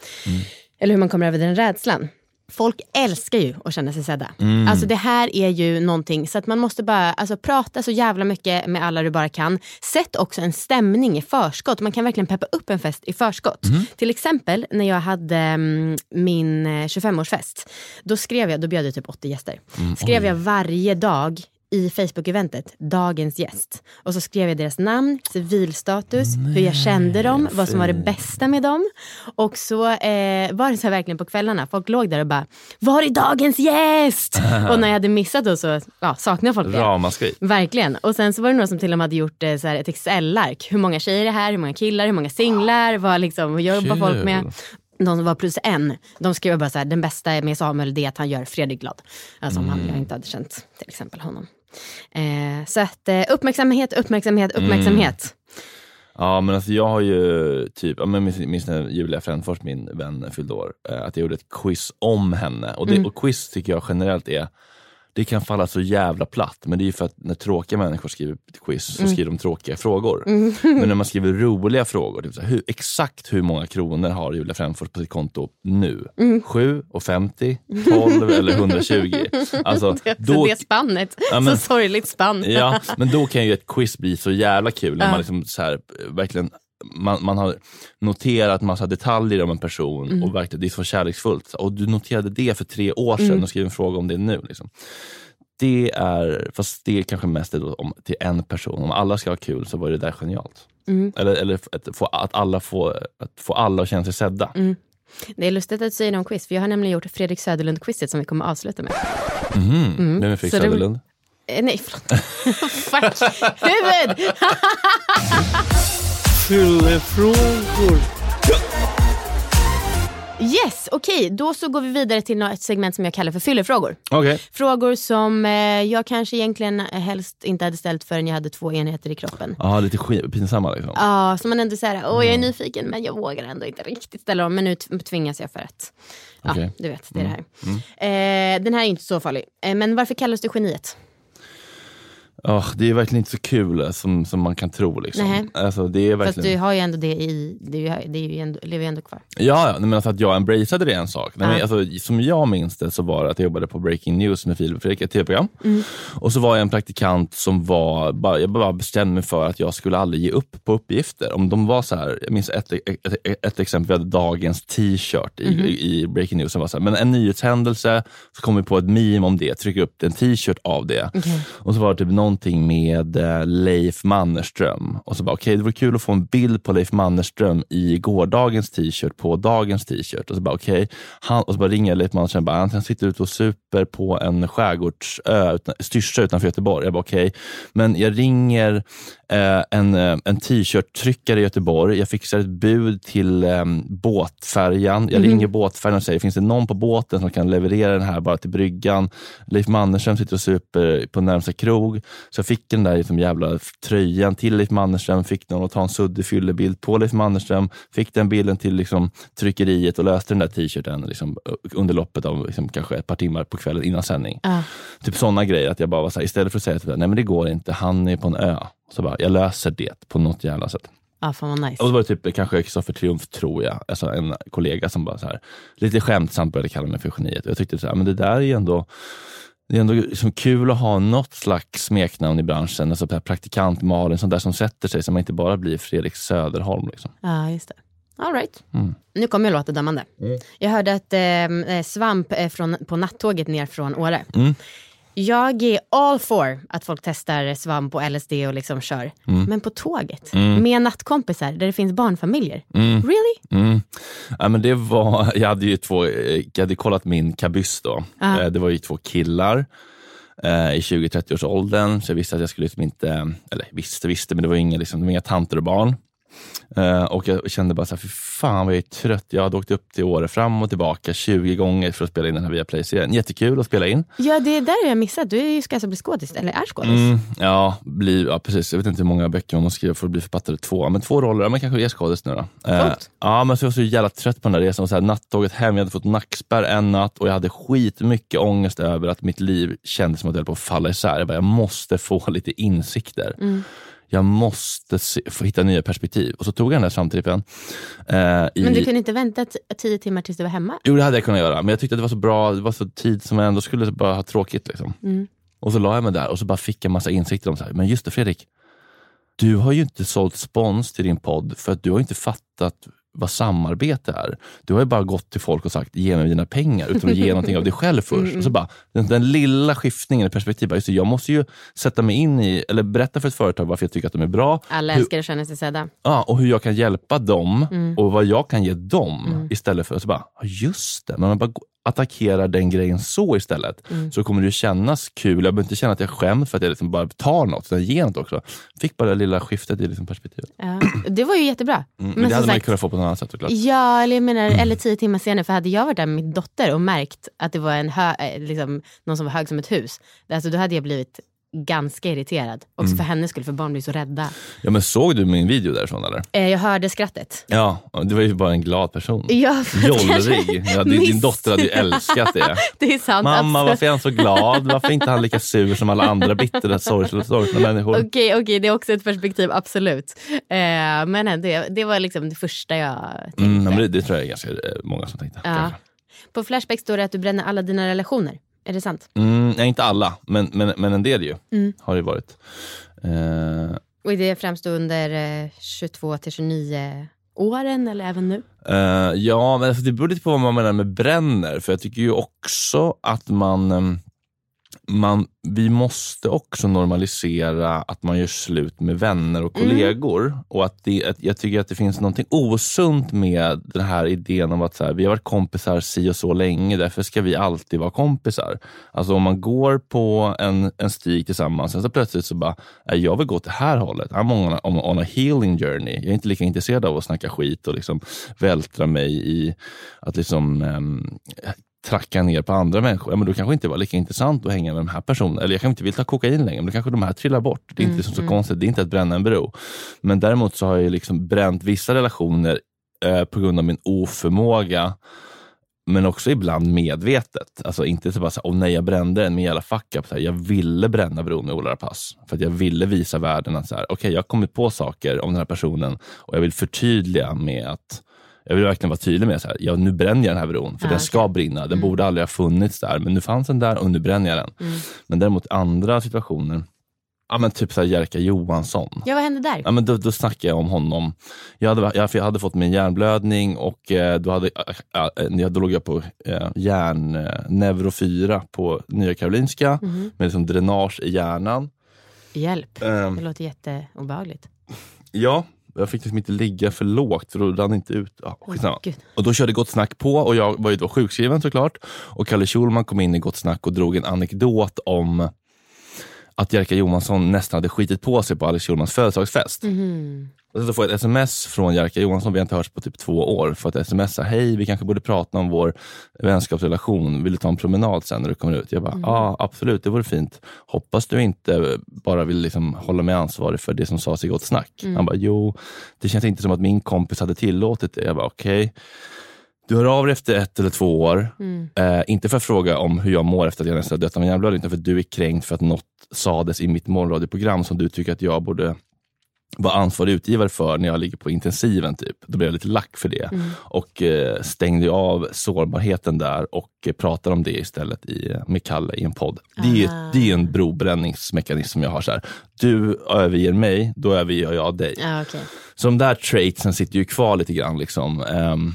Eller hur man kommer över den rädslan. Folk älskar ju att känna sig sedda. Alltså det här är ju någonting, så att man måste bara alltså, prata så jävla mycket med alla du bara kan. Sätt också en stämning i förskott. Man kan verkligen peppa upp en fest i förskott. Till exempel när jag hade mm, min eh, 25-årsfest. Då skrev jag, då bjöd jag typ 80 gäster. Skrev jag varje dag i Facebook-eventet, dagens gäst. Och så skrev jag deras namn, civilstatus, hur jag kände dem, vad som var det bästa med dem. Och så eh, var det så här verkligen på kvällarna, folk låg där och bara, var är dagens gäst? och när jag hade missat då så ja, saknade folk det. Ramaskri. Verkligen. Och sen så var det några som till och med hade gjort eh, så här ett Excel-ark. Hur många tjejer är här, hur många killar, hur många singlar, vad, liksom, jobbar Kul. folk med? De som var plus en, de skrev bara så här, den bästa med Samuel det är att han gör Fredrik glad. Alltså om han, jag inte hade känt till exempel honom. Eh, så att eh, uppmärksamhet, uppmärksamhet, uppmärksamhet. Ja, men alltså jag har ju typ, ja, men minns, när Julia Frändfors, min vän, fyllde år, eh, att jag gjorde ett quiz om henne. Och, det, och quiz tycker jag generellt är, det kan falla så jävla platt, men det är ju för att när tråkiga människor skriver quiz så skriver de tråkiga frågor. Men när man skriver roliga frågor, typ så här, hur, exakt hur många kronor har Julia Frändfors på sitt konto nu? 7 och 50, 12 eller 120? Alltså, Så då, det spannet, Ja, men- så sorgligt spann. Ja, men då kan ju ett quiz bli så jävla kul. När man liksom så här, verkligen man, man har noterat massa detaljer om en person Mm. och verkligen, det är så kärleksfullt. Och du noterade det för tre år sedan Mm. och skrev en fråga om det nu. Liksom. Det är, fast det är kanske mest det då om, till en person. Om alla ska ha kul så var det där genialt. Mm. Eller, eller att, få, att alla får, att få alla att känna sig sedda. Mm. Det är lustigt att du säger om quiz, för jag har nämligen gjort Fredrik Söderlund-quizet som vi kommer att avsluta med. Mhm. Vem är Fredrik Så det- Söderlund? Eh, nej, förlåt. Fuck, huvud! Fyllefrågor. Yes, okej. Då så går vi vidare till ett segment som jag kallar för fyllefrågor. Okej. Frågor som eh, jag kanske egentligen helst inte hade ställt förrän jag hade två enheter i kroppen. Ja, lite skit, pinsamma liksom. Ja, som man ändå säger, åh jag är nyfiken men jag vågar ändå inte riktigt ställa dem. Men nu tvingas jag för att, ja Okej. du vet, det är det här. Eh, den här är inte så farlig. Eh, men varför kallas du geniet? Ja, det är verkligen inte så kul eh, som, som man kan tro. Liksom. Alltså, det är Fast verkligen... du har ju ändå det i, det, är ju- det är ju ändå, lever ju ändå kvar. Ja, men alltså att jag embraceade det är en sak. Nej, men alltså, som jag minns det så var det att jag jobbade på Breaking News med Filip och Fredrik, ett tv-program. Mm. Och så var jag en praktikant som var, bara, jag bara bestämde mig för att jag skulle aldrig ge upp på uppgifter. Om de var så här, jag minns ett, ett, ett, ett exempel, vi hade dagens t-shirt i, Mhm. i, Breaking News. Som var så här, men en nyhetshändelse, så kom vi på ett meme om det, trycker upp en t-shirt av det. Och så var det typ någon någonting med eh, Leif Mannerström. Och så bara, okej, det vore kul att få en bild på Leif Mannerström i gårdagens t-shirt på dagens t-shirt. Och så bara, okej, han, och så bara ringer jag Leif Mannerström, bara, han sitter ute och super på en skärgårdsö, utan, Styrsa utanför Göteborg. Jag bara, okej, men jag ringer eh, en, eh, en t-shirt-tryckare i Göteborg. Jag fixar ett bud till eh, båtfärjan. Jag ringer båtfärjan och säger, finns det någon på båten som kan leverera den här bara till bryggan? Leif Mannerström sitter och super på närmsta krog. Så jag fick den där liksom jävla tröjan till Leif Mannerström, fick någon att ta en suddig fyllebild på Leif Mannerström, fick den bilden till liksom, tryckeriet och löste den där t-shirten liksom, under loppet av liksom, kanske ett par timmar på kvällen innan sändning. Ja. Typ sådana grejer. Att jag bara var så här, istället för att säga att nej men det går inte, han är på en ö. Så bara, jag löser det på något jävla sätt. Ja, fan vad nice. Och så var det typ kanske Kristoffer Triumf, tror jag, alltså en kollega som bara så här, lite skämtsamt började kalla mig för geniet. Och jag tyckte så här, men det där är ju ändå det är ändå liksom kul att ha något slags smeknamn i branschen. Alltså praktikant Malin, sånt där som sätter sig så man inte bara blir Fredrik Söderholm. Liksom. Ja, just det. All right. Mm. Nu kommer jag låta dömande. Jag hörde att eh, Svamp är från, på nattåget ner från Åre. Mm. Jag är all for att folk testar svamp och LSD och liksom kör. Mm. Men på tåget med nattkompisar där det finns barnfamiljer. Mm. Really? Mm. Ja, men det var, jag hade ju två, jag hade kollat min kabyss då. Eh, Det var ju två killar eh, i 20-30 års åldern. Så jag visste att jag skulle liksom inte, eller visste, visste, men det var inga, liksom, det var inga tanter och barn. Eh, och jag kände bara så här, fy fan vad jag är trött. Jag hade åkt upp till Åre fram och tillbaka 20 gånger för att spela in den här Viaplay-serien. Jättekul att spela in. Ja, det är där jag missat. Du ska alltså bli skådis, eller är skådis. Mm, ja, bli, ja, precis. Jag vet inte hur många böcker man måste skriva för att bli författare. Två, men två roller. Ja, Men kanske är skådis nu då. Eh, ja, men så jag var så jävla trött på den där resan. Och så här, nattåget hem, jag hade fått nackspärr en natt och jag hade skitmycket ångest över att mitt liv kändes som att det höll på att falla isär. Jag, bara, jag måste få lite insikter. Mm. Jag måste se, få hitta nya perspektiv. Och så tog jag den där samtrippen. Eh, Men du kunde inte vänta t- tio timmar tills du var hemma? Jo, det hade jag kunnat göra. Men jag tyckte att det var så bra, det var så tid som jag ändå skulle bara ha tråkigt. Liksom. Mm. Och så la jag mig där och så bara fick jag massa insikter om så här, men just det Fredrik, du har ju inte sålt spons till din podd för att du har inte fattat vad samarbete är. Du har ju bara gått till folk och sagt ge mig dina pengar utan att ge någonting av dig själv först. Och så bara, den, den lilla skiftningen i perspektiv, bara, just det, jag måste ju sätta mig in i, eller berätta för ett företag varför jag tycker att de är bra. Alla Hur- älskar att känna sig sedda. Ja, och hur jag kan hjälpa dem Mm. och vad jag kan ge dem istället för att bara, ja, just det, jag bara attackerar den grejen så istället Mm. så kommer det kännas kul. Jag behöver inte känna att jag skäms för att jag liksom bara tar något, utan ger något också. Fick bara det lilla skiftet i liksom perspektivet. Ja. Det var ju jättebra. Mm, men, det hade man sagt- kunnat få på något annat sätt såklart. Ja, eller, jag menar, eller tio timmar senare. För hade jag varit där med min dotter och märkt att det var en hö, eh, liksom, någon som var hög som ett hus. Alltså, då hade jag blivit ganska irriterad. Också Mm. för hennes skull, för barn blir så rädda. Ja, men såg du min video därifrån eller? Eh, jag hörde skrattet. Ja, det var ju bara en glad person. Ja, Jollrig. Ja, din, din dotter hade ju älskat det. Det är sant. Mamma, alltså. varför är han så glad? Varför är inte han lika sur som alla andra bittra, sorgsna människor? Okej, okej, det är också ett perspektiv, absolut. Eh, men det, det var liksom det första jag tänkte. Mm, det, det tror jag är ganska eh, många som tänkte. ja. På Flashback står det att du bränner alla dina relationer. Är det sant? Mm, nej, inte alla, men, men, men en del ju. Mm. Har det varit. Eh, Och är det främst under eh, 22 till 29 åren eller även nu? eh, ja, men alltså, det beror lite på vad man menar med bränner. För jag tycker ju också att man, ehm, man vi måste också normalisera att man gör slut med vänner och Mm. kollegor. Och att det, att jag tycker att det finns något osunt med den här idén om att så här, vi har varit kompisar si och så länge, därför ska vi alltid vara kompisar. Alltså om man går på en, en stig tillsammans, sen så plötsligt så bara, äh, jag vill gå åt det här hållet. I'm on a, on a- on a healing journey. Jag är inte lika intresserad av att snacka skit och liksom vältra mig i att liksom um, tracka ner på andra människor, ja, men då kanske inte var lika intressant att hänga med de här personerna. Eller jag kanske inte vill ta kokain längre, men då kanske de här trillar bort. Det är inte liksom så konstigt, det är inte att bränna en bro. Men däremot så har jag liksom bränt vissa relationer eh, på grund av min oförmåga men också ibland medvetet. Alltså inte så bara så åh nej jag brände den, men jävla fuck up. Så här, jag ville bränna bron med Ola Rapace. För att jag ville visa världen att så här, okej jag har kommit på saker om den här personen och jag vill förtydliga med att jag vill verkligen vara tydlig med att ja, nu bränner jag den här bron, för Ah, den ska brinna. Den borde aldrig ha funnits där, men nu fanns den där och nu bränner jag den. Mm. Men däremot andra situationer, ja, men typ så här Jerka Johansson. Ja, vad hände där? Ja, men då, då snackade jag om honom. Jag hade, jag, jag hade fått min hjärnblödning och eh, då, hade, äh, äh, då låg jag på eh, hjärn, eh, neuro 4 på Nya Karolinska Mhm. med liksom dränage i hjärnan. Hjälp. Ehm, Det låter jätteobehagligt. ja, jag fick liksom inte ligga för lågt för då rann inte ut. Ja, skitsamma. Gud. Och då körde Gott Snack på och jag var ju då sjukskriven såklart. Och Kalle Schulman kom in i Gott Snack och drog en anekdot om att Jerka Johansson nästan hade skitit på sig på Alex Schulmans födelsedagsfest. Mhm. Och så får jag ett sms från Jerka Johansson, vi har inte hörts på typ två år, för att smsa, hej vi kanske borde prata om vår vänskapsrelation, vill du ta en promenad sen när du kommer ut? Jag bara, ja absolut, det vore fint. Hoppas du inte bara vill liksom hålla mig ansvarig för det som sades i Gott Snack. Han bara, jo, det känns inte som att min kompis hade tillåtit det. Jag bara, okej. Du hör av dig efter ett eller två år. Eh, inte för att fråga om hur jag mår efter att jag nästan dött av en hjärnblödning, utan för att du är kränkt för att något sades i mitt morgonradioprogram som du tycker att jag borde vara ansvarig utgivare för när jag ligger på intensiven. Typ. Då blev jag lite lack för det. Och eh, stängde av sårbarheten där och eh, pratade om det istället i, med Kalle i en podd. Det är, ju- det är en brobränningsmekanism som jag har. Så här. Du överger mig, då överger jag dig. Ja, okej. Så de där traitsen sitter ju kvar lite grann. Liksom, ehm,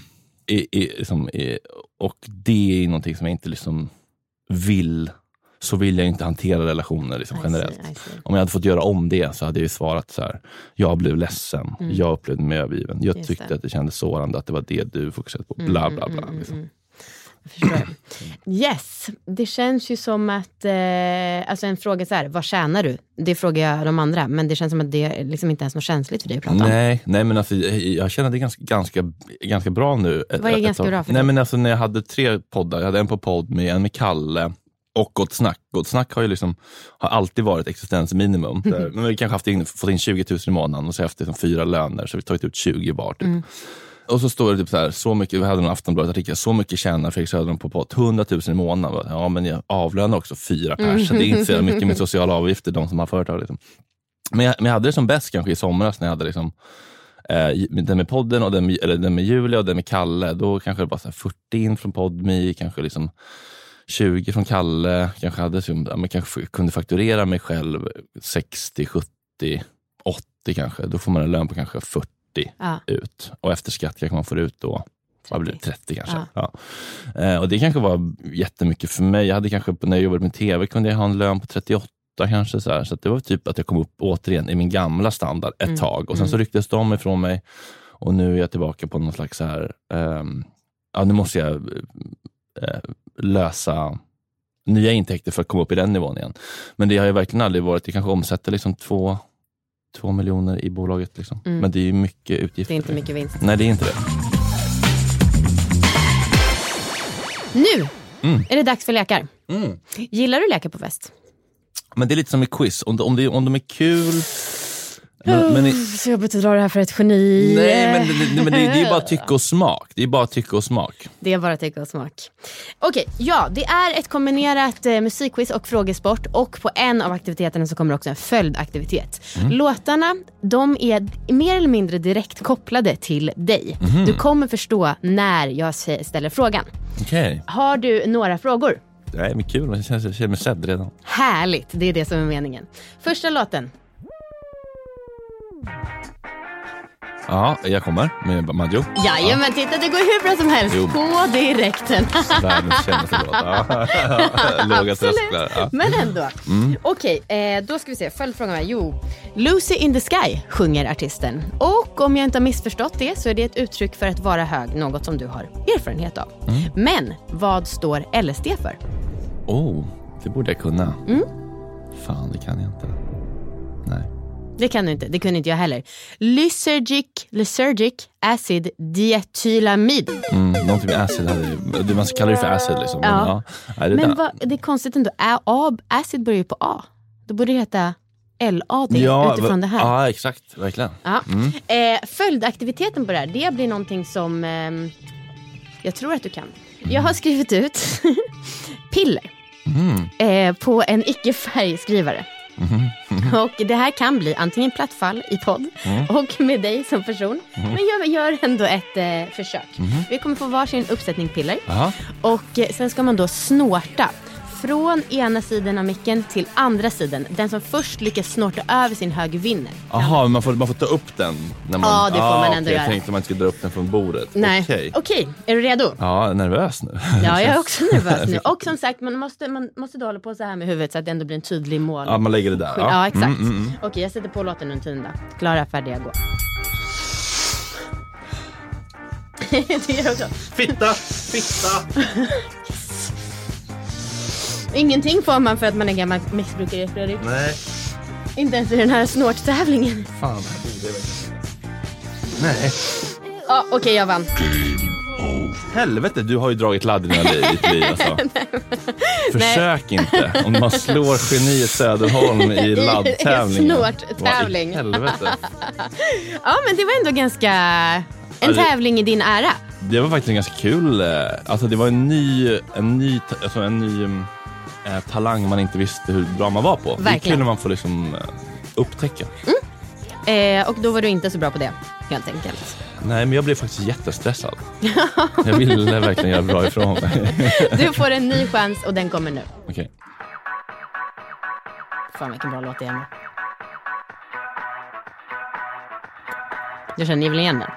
i, i, liksom, i, och det är någonting som jag inte liksom vill. Så vill jag inte hantera relationer liksom, I generellt. see, I see. Om jag hade fått göra om det så hade jag ju svarat så här. Jag blev ledsen. Jag upplevde mig övergiven. Jag Mm. Just tyckte det. Mm, att det kändes sårande att det var det du fokuserade på. Bla bla bla. liksom. Förstår. Yes, det känns ju som att, eh, alltså en fråga så här, vad tjänar du? Det frågar jag de andra, men det känns som att det är liksom inte ens något känsligt för dig att prata om. Nej, nej men alltså, jag känner det ganska, ganska, ganska bra nu. Vad är ganska bra för nej, dig? men alltså, När jag hade tre poddar, jag hade en på podd med en med Kalle och Gott Snack. Gott Snack har ju liksom, har alltid varit existensminimum. Där, men vi kanske haft in, fått in 20 000 i månaden och så har jag haft liksom fyra löner, så vi har tagit ut 20 var. Typ. Mm. Och så står det typ så här, så mycket, vi hade en Aftonbladet-artikel, så mycket tjänar Fredrik Söderholm på podd, 100 000 i månaden. Ja, men jag avlönar också fyra pers, så det är inte så mycket med sociala avgifter, de som har företag. Liksom. Men, jag, men jag hade det som bäst kanske i somras när jag hade liksom, eh, den med podden, och den med, eller den med Julia och den med Kalle. Då kanske det var så här 40 in från Podme, kanske liksom 20 från Kalle. Kanske, hade, liksom, men kanske kunde fakturera mig själv 60, 70, 80 kanske. Då får man en lön på kanske 40 Ja. ut. Och efter skatt kanske man får ut då vad blir det, 30 kanske. Ja. Ja. Eh, och det kanske var jättemycket för mig. Jag hade kanske, när jag jobbade med tv kunde jag ha en lön på 38 kanske. Så, här. så det var typ att jag kom upp återigen i min gamla standard ett tag. Och sen så rycktes de ifrån mig. Och nu är jag tillbaka på någon slags så här, ehm, ja nu måste jag eh, lösa nya intäkter för att komma upp i den nivån igen. Men det har ju verkligen aldrig varit, det kanske omsätter liksom två, två miljoner i bolaget. Liksom. Men det är ju mycket utgifter. Det är inte mycket vinst. Nej, det är inte det. Nu Mm. är det dags för lekar. Gillar du lekar på fest? Men det är lite som med quiz. Om de, om de, om de är kul... Men, men, i- Så jobbigt att dra det här för ett geni. nej, men, det, men det, det är bara tycke och smak. Det är bara tycke och smak. Det är bara tycke och smak. Okej, ja det är ett kombinerat eh, musikquiz och frågesport och på en av aktiviteterna så kommer också en följdaktivitet. Mm. Låtarna, de är mer eller mindre direkt kopplade till dig. Mhm. Du kommer förstå när jag ställer frågan. Okej. Har du några frågor? Nej, men kul. Jag känner mig sedd redan. Härligt, det är det som är meningen. Första låten. Ja, jag kommer med Maggio. Jajamän, titta det går hur bra som helst Jo. på direkten. Världens kändaste låt. Ja. Låga trösklar. Ja. Men ändå. Okej, eh, då ska vi se. Följdfrågan var, jo. Lucy in the sky sjunger artisten. Och om jag inte har missförstått det så är det ett uttryck för att vara hög, något som du har erfarenhet av. Men vad står LSD för? Oh, det borde jag kunna. Mm. Fan, det kan jag inte. Det kan du inte, det kunde inte jag heller. Lysergic, lysergic acid diethylamid. Mm, någonting med acid. Hade, man kallar det för acid. Liksom. Men, Ja. ja. Nej, det Men vad, det är konstigt ändå, A, A, acid börjar ju på A. Då borde det heta LAD ja, utifrån va- det här. Ja, exakt. Verkligen. Ja. Eh, följdaktiviteten på det här, det blir någonting som ehm, jag tror att du kan. Jag har skrivit ut piller eh, på en icke-färgskrivare. Och det här kan bli antingen plattfall i podd och med dig som person. Men jag gör ändå ett eh, försök. Vi kommer få varsin uppsättning piller. Aha. Och eh, sen ska man då snorta från ena sidan av micken till andra sidan. Den som först lyckas snorta över sin hög vinner. Jaha, man får, man får ta upp den? När man, Ja, det får man ändå okej, göra. Jag tänkte man inte skulle dra upp den från bordet. Nej. Okej. Okej, är du redo? Ja, jag är nervös nu. Ja, jag är också nervös nu. Och som sagt, man måste, man måste då hålla på så här med huvudet så att det ändå blir en tydlig mål. Ja, man lägger det där. Ja, exakt. Mm, mm, mm. Okej, jag sätter på låten tiden då. Klara, färdiga, gå. det är också. Fitta! Fitta! Ingenting får man för att man är gammal missbrukare, Fredrik. Nej, Inte ens i den här snorttävlingen. fan. Det Nej. Ja, okej, jag vann. Helvete, du har ju dragit ladden i ditt liv alltså. Försök inte. Om man slår geniet Söderholm i laddtävlingen. snorttävling. Helvete. Ja, men det var ändå ganska... En det- tävling i din ära. Det var faktiskt en ganska kul, eh, alltså det var en ny, en ny, alltså en ny mm, eh, talang man inte visste hur bra man var på. Det är Verkligen. kul när man får liksom eh, upptäcka. Eh, och då var du inte så bra på det, helt enkelt. Nej, men jag blev faktiskt jättestressad. jag ville verkligen göra bra ifrån mig. Du får en ny chans och den kommer nu. Okej. Fan vilken bra låt det är med. Du känner väl igen den?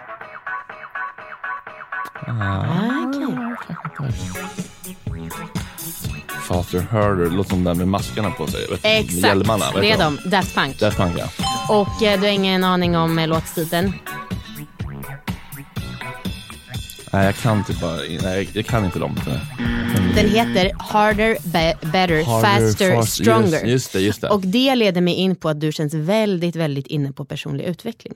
Ah, okej. Faster Herder, låter som den med maskarna på sig. Exakt, Hjälmarna. det är de. Daft Punk. Daft Punk, ja. Och eh, du har ingen aning om eh, låttiteln? Nej, jag kan typ bara, nej, jag kan inte dem. Den heter Harder, be- Better, Harder, Faster, fast- Stronger. Just, just det, just det. Och det leder mig in på att du känns väldigt, väldigt inne på personlig utveckling.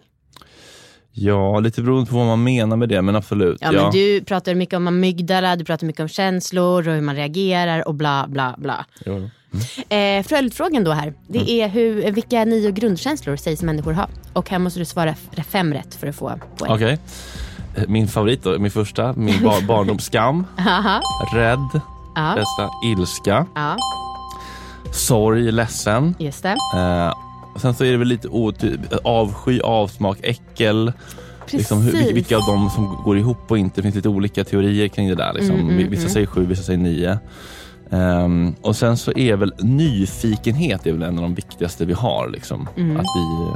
Ja, lite beroende på vad man menar med det, men absolut. Ja, men du pratar mycket om amygdala, du pratar mycket om känslor och hur man reagerar och bla bla bla. Jo. Eh, Följdfrågan då här, det Mm. är hur, vilka nio grundkänslor sägs människor ha? Och här måste du svara fem rätt för att få poäng. Okej. Eh, Min favorit då, min första, min bar barndomsskam. Rädd, Ja, bästa, ilska, ja, sorg, ledsen. just det. Eh, och sen så är det väl lite oty- avsky, avsmak, äckel. Liksom, hur, Precis. vilka av dem som går ihop och inte. Det finns lite olika teorier kring det där. Liksom. Mm, mm, vissa mm. säger sju, vissa säger nio. Ehm, och sen så är väl nyfikenhet är väl en av de viktigaste vi har. Liksom. Mm. Att vi,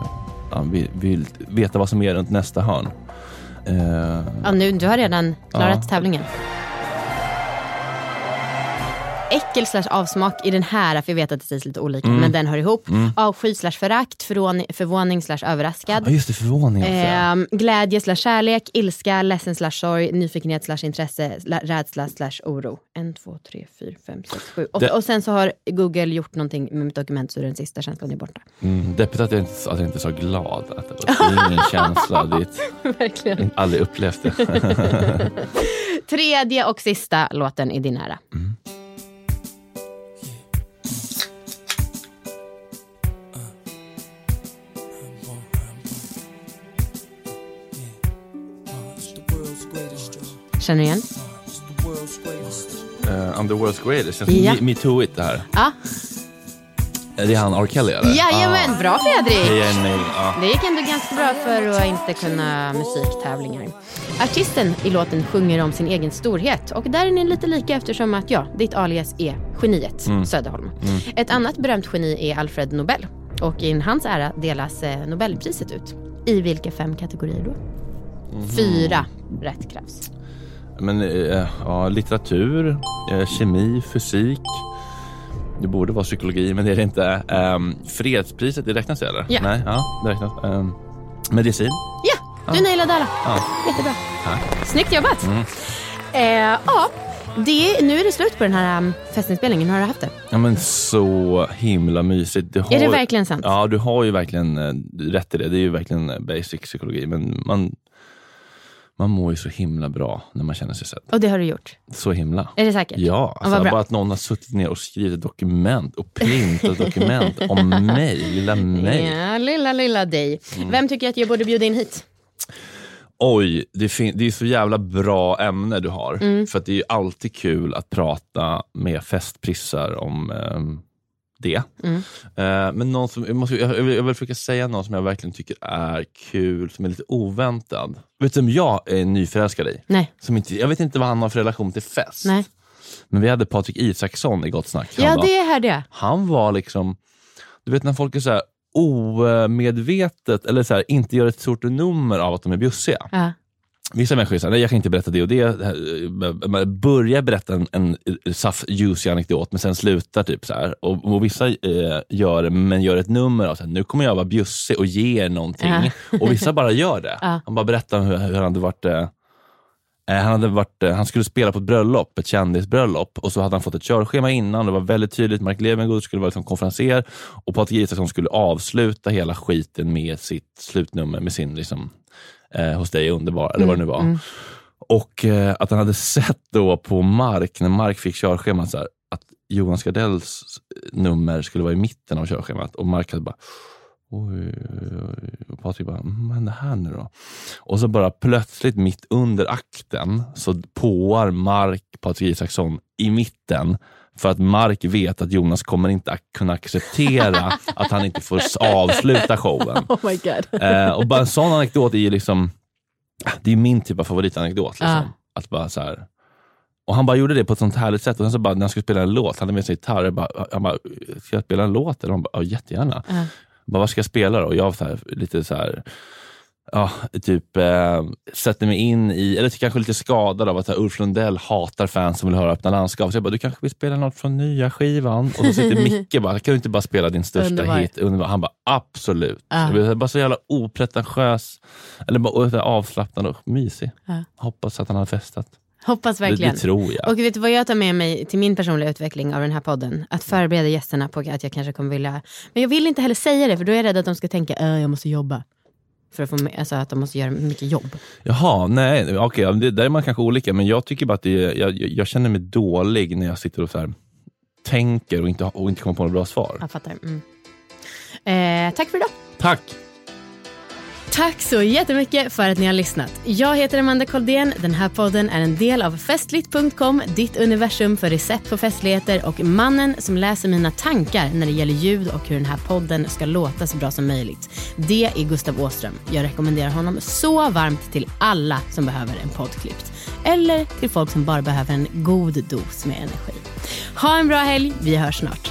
ja, vi vill veta vad som är runt nästa hörn. Eh, Ja, nu, du har redan klarat Ja. tävlingen. Äckel slash avsmak i den här, för jag vet att det sägs lite olika, Mm. men den hör ihop. Avsky slash förakt, förvåning, slash överraskad. ja, just det, förvåning också. Ehm, glädje slash kärlek, ilska, ledsen slash sorg, nyfikenhet slash intresse, la- rädsla slash oro. En, två, tre, fyra, fem, sex, sju. Och, Det- och sen så har Google gjort någonting med mitt dokument så den sista känslan är borta. Mm, deppigt att jag inte, att jag inte är så glad. Att det var ingen känsla. Är ett, Verkligen. aldrig upplevt det. Tredje och sista låten i din ära. Känner du igen? Uh, I'm the world's greatest. Känns Ja. me, me too it det här. Ja, Är det han R. Kelly eller? jajamän, bra Fredrik! Mail. Ja. Det gick ändå ganska bra för att inte kunna musiktävlingar. Artisten i låten sjunger om sin egen storhet och där är ni lite lika eftersom att ja, ditt alias är geniet Söderholm. Ett annat berömt geni är Alfred Nobel och i hans ära delas eh, Nobelpriset ut. I vilka fem kategorier då? Fyra rätt krävs. Men eh, ja, litteratur, eh, kemi, fysik. Det borde vara psykologi, men det är det inte. Um, fredspriset, det räknas eller? Ja. Nej, ja, det räknas. Um, medicin. Ja, du nailade alla. Ja. Jättebra. Tack. Snyggt jobbat. Eh, ja, det, nu är det slut på den här um, festinspelningen. Har du haft det? Ja, men så himla mysigt. Har, Är det verkligen sant? Ja, du har ju verkligen eh, rätt i det. Det är ju verkligen eh, basic psykologi. Men man, man mår ju så himla bra när man känner sig sedd. Och det har du gjort? Så himla. Är det säkert? Ja, alltså bara att någon har suttit ner och skrivit ett dokument och printat dokument om mig, lilla mig. Ja, lilla, lilla dig. Mm. Vem tycker att jag borde bjuda in hit? Oj, det, det är så jävla bra ämne du har. Mm. För det är ju alltid kul att prata med festprissar om ehm, det. Mm. Eh, men någon som, jag, måste, jag, jag, vill, jag vill försöka säga någon som jag verkligen tycker är kul, som är lite oväntad. Vet du vem jag är nyförälskad i? Nej. Som inte, jag vet inte vad han har för relation till fest. Nej. Men vi hade Patrik Isaksson i Gott Snack. Han Ja, var- det hörde jag. han var liksom, du vet när folk är så här omedvetet eller så här, inte gör ett stort nummer av att de är bjussiga. Ja. Vissa människor säger nej jag kan inte berätta det och det. Här, Man börjar berätta en, en saff juicy anekdot men sen slutar typ så här. Och, och vissa eh, gör men gör ett nummer av här, nu kommer jag vara bjussig och ge er någonting. Ja. Och vissa bara gör det. Ja. Han bara berättar hur, hur han hade varit eh, Eh, Han, hade varit, eh, han skulle spela på ett bröllop, ett kändisbröllop och så hade han fått ett körschema innan. Det var väldigt tydligt. Mark Levengood skulle vara liksom konferenser och Patrik Isaksson skulle avsluta hela skiten med sitt slutnummer med sin liksom, eh, Hos dig underbar, eller vad det nu var. Och eh, att han hade sett då på Mark, när Mark fick körschemat, så här, att Jonas Gardells nummer skulle vara i mitten av körschemat och Mark hade bara Oj, oj, oj. Och Patrik bara, "Mm, vad händer här nu då? Och så bara plötsligt mitt under akten så påar Mark Patrik Isaksson i mitten för att Mark vet att Jonas kommer inte att kunna acceptera att han inte får avsluta showen. Oh my god. Eh, och bara en sån anekdot är ju liksom, det är min typ av favoritanekdot. Liksom. Ja. Att bara så här, och han bara gjorde det på ett sånt härligt sätt. Och sen så bara, när han skulle spela en låt, han hade med sig gitarr. Bara, han bara, ska jag spela en låt? Eller han bara, ja, jättegärna. Jag Bara, vad ska jag spela då? Och jag var så här, lite så här, ja, typ eh, sätter mig in i, eller kanske lite skadad av att Ulf Lundell hatar fans som vill höra öppna landskap. Så jag bara, du kanske vill spela något från nya skivan? Och så sitter Micke bara, kan du inte bara spela din största Underbar. hit? Underbar. Han bara, absolut. Ja. Jag bara så jävla opretentiös, eller bara avslappnad och mysig. Ja. Hoppas att han har festat. Hoppas Det, verkligen. det tror jag. Och vet du vad jag tar med mig till min personliga utveckling av den här podden? Att förbereda gästerna på att jag kanske kommer vilja... Men jag vill inte heller säga det för då är jag rädd att de ska tänka att jag måste jobba. För att, få med, alltså att de måste göra mycket jobb. Jaha, nej, okej, det, där är man kanske olika, men jag tycker bara att det, är- jag, jag, jag känner mig dålig när jag sitter och så här, tänker och inte, och inte kommer på några bra svar. Jag fattar. Mm. Eh, tack för idag. Tack! Tack så jättemycket för att ni har lyssnat. Jag heter Amanda Koldén. Den här podden är en del av festligt.com, ditt universum för recept på festligheter och mannen som läser mina tankar när det gäller ljud och hur den här podden ska låta så bra som möjligt. Det är Gustav Åström. Jag rekommenderar honom så varmt till alla som behöver en podd klippt. Eller till folk som bara behöver en god dos med energi. Ha en bra helg. Vi hörs snart.